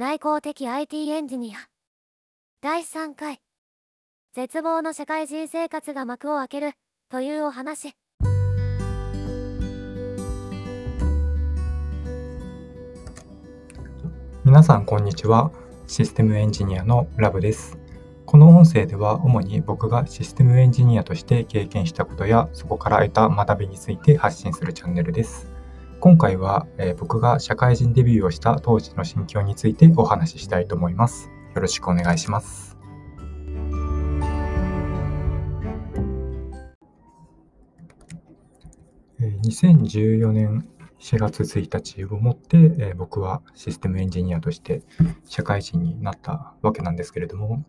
内向的 IT エンジニア。第3回。絶望の社会人生活が幕を開けるというお話。皆さんこんにちは。システムエンジニアのラブです。この音声では主に僕がシステムエンジニアとして経験したことやそこから得た学びについて発信するチャンネルです。今回は、えー、僕が社会人デビューをした当時の心境についてお話ししたいと思います。よろしくお願いします。2014年4月1日をもって、えー、僕はシステムエンジニアとして社会人になったわけなんですけれども、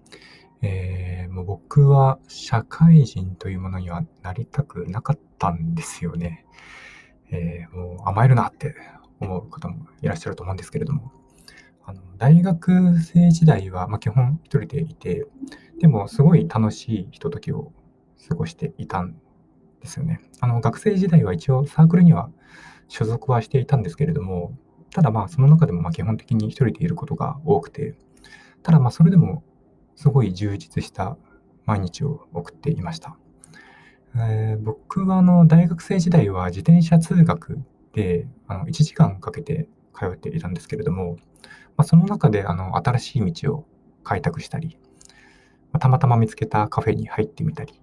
えー、もう僕は社会人というものにはなりたくなかったんですよね。えー、もう甘えるなって思う方もいらっしゃると思うんですけれども、あの大学生時代は、まあ、基本一人でいて、でもすごい楽しいひとときを過ごしていたんですよね。あの学生時代は一応サークルには所属はしていたんですけれども、ただまあその中でもま基本的に一人でいることが多くて、ただまあそれでもすごい充実した毎日を送っていました。えー、僕はあの大学生時代は自転車通学であの1時間かけて通っていたんですけれども、まあ、その中であの新しい道を開拓したり、まあ、たまたま見つけたカフェに入ってみたり、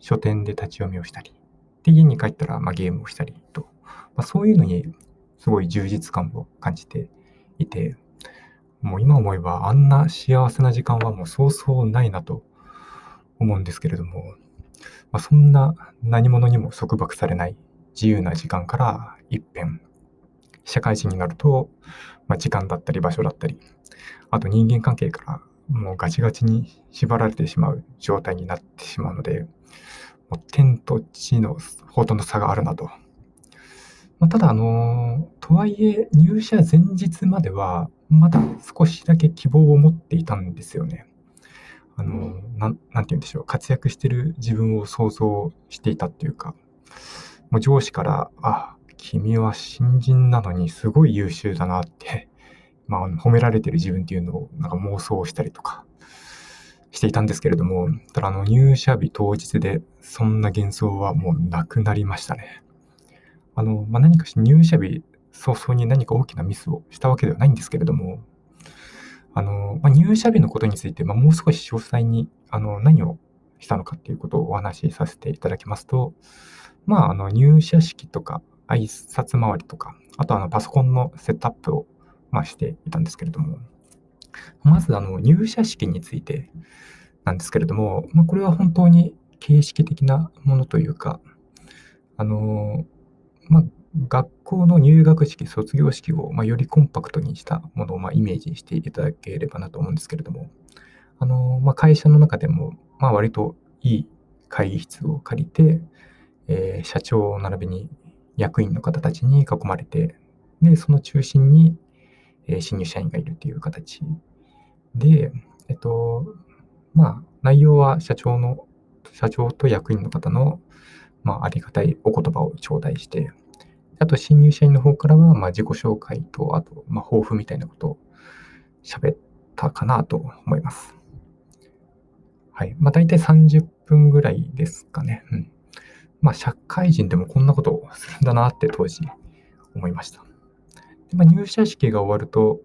書店で立ち読みをしたり、で家に帰ったらまゲームをしたりと、まあ、そういうのにすごい充実感を感じていて、もう今思えばあんな幸せな時間はもうそうそうないなと思うんですけれども、まあ、そんな何者にも束縛されない自由な時間から一変、社会人になると、まあ、時間だったり場所だったり、あと人間関係からもうガチガチに縛られてしまう状態になってしまうので、もう天と地のほとんど差があるなと。まあ、ただ、あのとはいえ入社前日までは、まだ少しだけ希望を持っていたんですよね。あの、なん、なんて言うんでしょう、活躍してる自分を想像していたっていうか、もう上司から、あ、君は新人なのにすごい優秀だなって、まあ、褒められてる自分っていうのをなんか妄想したりとかしていたんですけれども、ただあの入社日当日でそんな幻想はもうなくなりましたね。あの、まあ、何かし入社日早々に何か大きなミスをしたわけではないんですけれども、あの、まあ、入社日のことについて、まあ、もう少し詳細にあの何をしたのかっていうことをお話しさせていただきますと、まあ、あの入社式とか挨拶回りとか、あとあのパソコンのセットアップを、まあ、していたんですけれども、まずあの入社式についてなんですけれども、まあ、これは本当に形式的なものというか、あの、まあ、学校の入学式、卒業式を、まあ、よりコンパクトにしたものを、まあ、イメージしていただければなと思うんですけれども、あのまあ、会社の中でも、まあ、割といい会議室を借りて、えー、社長並びに役員の方たちに囲まれて、で、その中心に、えー、新入社員がいるという形。で、えっと、まあ、内容は社長の、社長と役員の方の、まあ、ありがたいお言葉を頂戴して、あと、新入社員の方からは、まあ、自己紹介と、あと、まあ、抱負みたいなことを喋ったかなと思います。はい。まあ、大体30分ぐらいですかね。うん。まあ、社会人でもこんなことをするんだなって当時思いました。でまあ、入社式が終わると、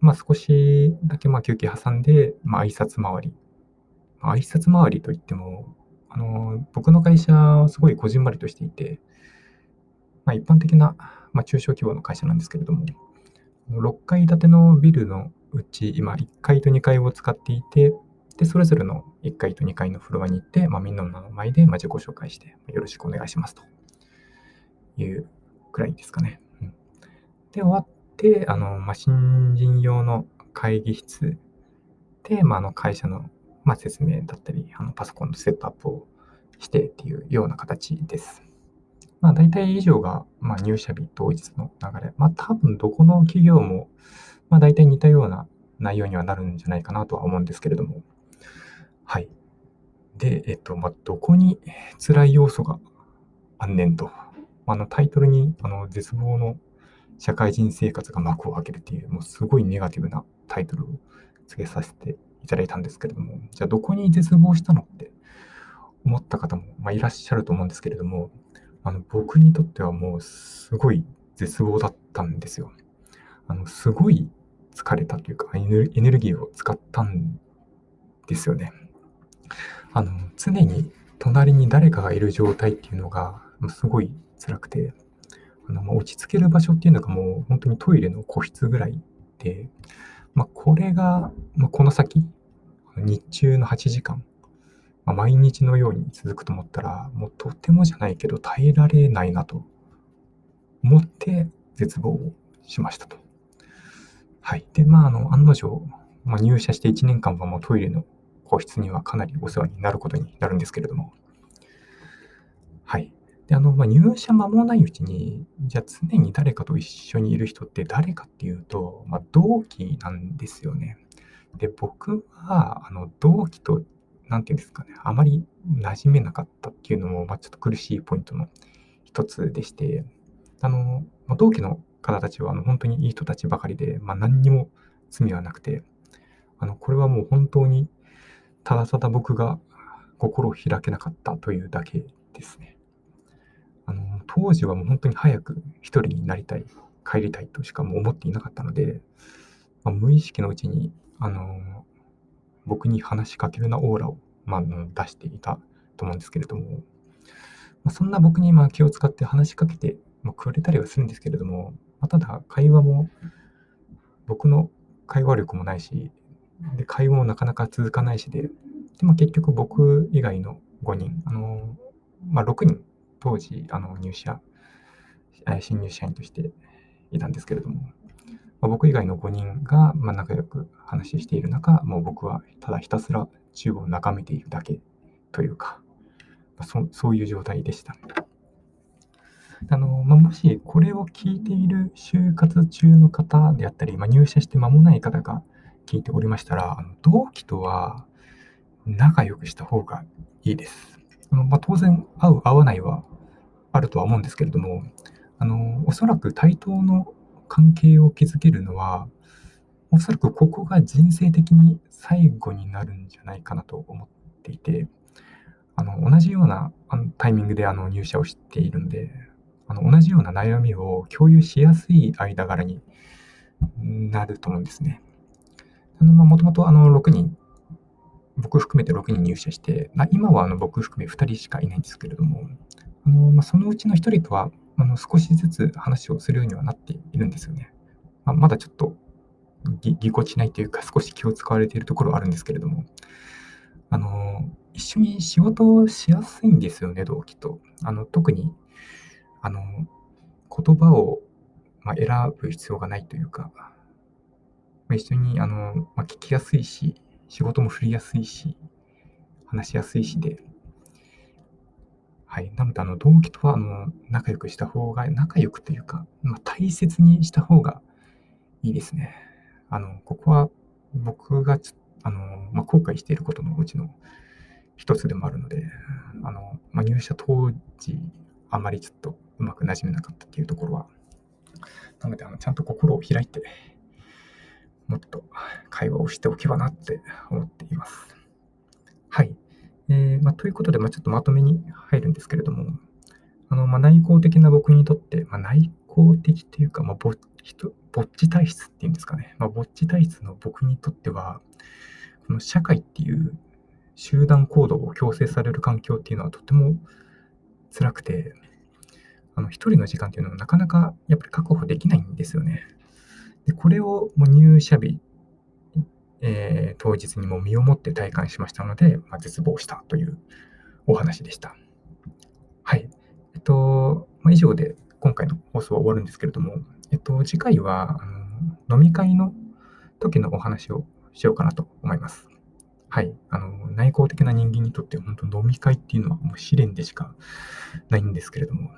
まあ、少しだけまあ休憩挟んで、まあ、挨拶回り。まあ、挨拶回りといっても、あの僕の会社はすごいこじんまりとしていて、まあ、一般的な、まあ、中小規模の会社なんですけれども、6階建てのビルのうち、今、1階と2階を使っていて、で、それぞれの1階と2階のフロアに行って、まあ、みんなの名前でまあ自己紹介して、よろしくお願いしますというくらいですかね。うん、で、終わって、あの、まあ、新人用の会議室で、まあ、の会社の、まあ、説明だったり、あのパソコンのセットアップをしてっていうような形です。まあ、大体以上が、まあ、入社日当日の流れ。まあ、多分どこの企業も、まあ、大体似たような内容にはなるんじゃないかなとは思うんですけれども。はい。で、えっと、まあ、どこに辛い要素があんねんと。あのタイトルにあの絶望の社会人生活が幕を開けるっていう、もうすごいネガティブなタイトルを付けさせていただいたんですけれども、じゃあどこに絶望したのって思った方も、まあ、いらっしゃると思うんですけれども、あの僕にとってはもうすごい絶望だったんですよ。あのすごい疲れたというかエネルギーを使ったんですよね。あの常に隣に誰かがいる状態っていうのがすごい辛くて、あのま、落ち着ける場所っていうのがもう本当にトイレの個室ぐらいで、まあ、これが、まあ、この先、日中の8時間、まあ、毎日のように続くと思ったら、もうとてもじゃないけど耐えられないなと思って絶望をしましたと。はい。で、まあ、あの、案の定、まあ、入社して1年間はもうトイレの個室にはかなりお世話になることになるんですけれども、はい。で、あの、まあ、入社間もないうちに、じゃあ常に誰かと一緒にいる人って誰かっていうと、まあ、同期なんですよね。で、僕は、あの、同期と、なんていうんですかね、あまり馴染めなかったっていうのも、まあ、ちょっと苦しいポイントの一つでして、あの、まあ、同期の方たちは、あの、本当にいい人たちばかりで、まあ、何にも罪はなくて、あの、これはもう本当に、ただただ僕が心を開けなかったというだけですね。あの、当時はもう本当に早く一人になりたい、帰りたいとしかもう思っていなかったので、まあ、無意識のうちに、あの、僕に話しかけるなオーラを、まあ、出していたと思うんですけれども、まあ、そんな僕にまあ気を使って話しかけて、まあ、くれたりはするんですけれども、まあ、ただ会話も僕の会話力もないし、で会話もなかなか続かないしで、でまあ、結局僕以外の5人、あのまあ、6人当時、あの入社、新入社員としていたんですけれども、まあ、僕以外の5人が、まあ、仲良く話している中、もう僕はただひたすら宙を眺めているだけというか、まあ、そそういう状態でした。あのまあ、もしこれを聞いている就活中の方であったり、まあ、入社して間もない方が聞いておりましたら、あの同期とは仲良くした方がいいです。あのまあ、当然、合う、合わないはあるとは思うんですけれども、あの、おそらく対等の関係を築けるのは、おそらくここが人生的に最後になるんじゃないかなと思っていて、あの同じようなあのタイミングであの入社をしているので、あの同じような悩みを共有しやすい間柄になると思うんですね。あのもともと6人、僕含めて6人入社して、まあ今はあの僕含め2人しかいないんですけれども、あのまあ、そのうちの1人とはあの少しずつ話をするようにはなっているんですよね。まあ、まだちょっとぎこちないというか少し気を使われているところはあるんですけれども、あの一緒に仕事をしやすいんですよね、同期と。あの特にあの言葉を、まあ、選ぶ必要がないというか、ま、一緒にあの、まあ、聞きやすいし、仕事も振りやすいし、話しやすいしで、はい。なので、あの、同期とは、あの、仲良くした方が、仲良くというか、まあ、大切にした方がいいですね。あの、ここは僕があの、まあ、後悔していることのうちの一つでもあるので、あの、まあ、入社当時、あまりちょっとうまく馴染めなかったっていうところは、なので、あの、ちゃんと心を開いて、もっと会話をしておけばなって思っています。はい。えー、まあ、ということで、まあ、ちょっとまとめに入るんですけれども、あのまあ、内向的な僕にとって、まあ、内向的というか、まあ、ぼっぼっち体質っていうんですかね、まあ、ぼっち体質の僕にとっては、この社会っていう集団行動を強制される環境っていうのはとても辛くて、あの一人の時間っていうのはなかなかやっぱり確保できないんですよね。でこれをもう入社日えー、当日にも身をもって体感しましたので、まあ、絶望したというお話でした。はい。えっと、まあ、以上で今回の放送は終わるんですけれども、えっと、次回はあの飲み会の時のお話をしようかなと思います。はい。あの、内向的な人間にとって本当飲み会っていうのはもう試練でしかないんですけれども、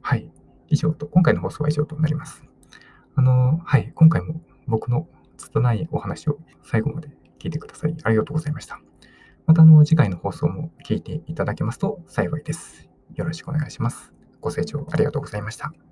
はい。以上と、今回の放送は以上となります。あの、はい。今回も僕の拙いお話を最後まで聞いてくださりありがとうございました。またあの次回の放送も聞いていただけますと幸いです。よろしくお願いします。ご清聴ありがとうございました。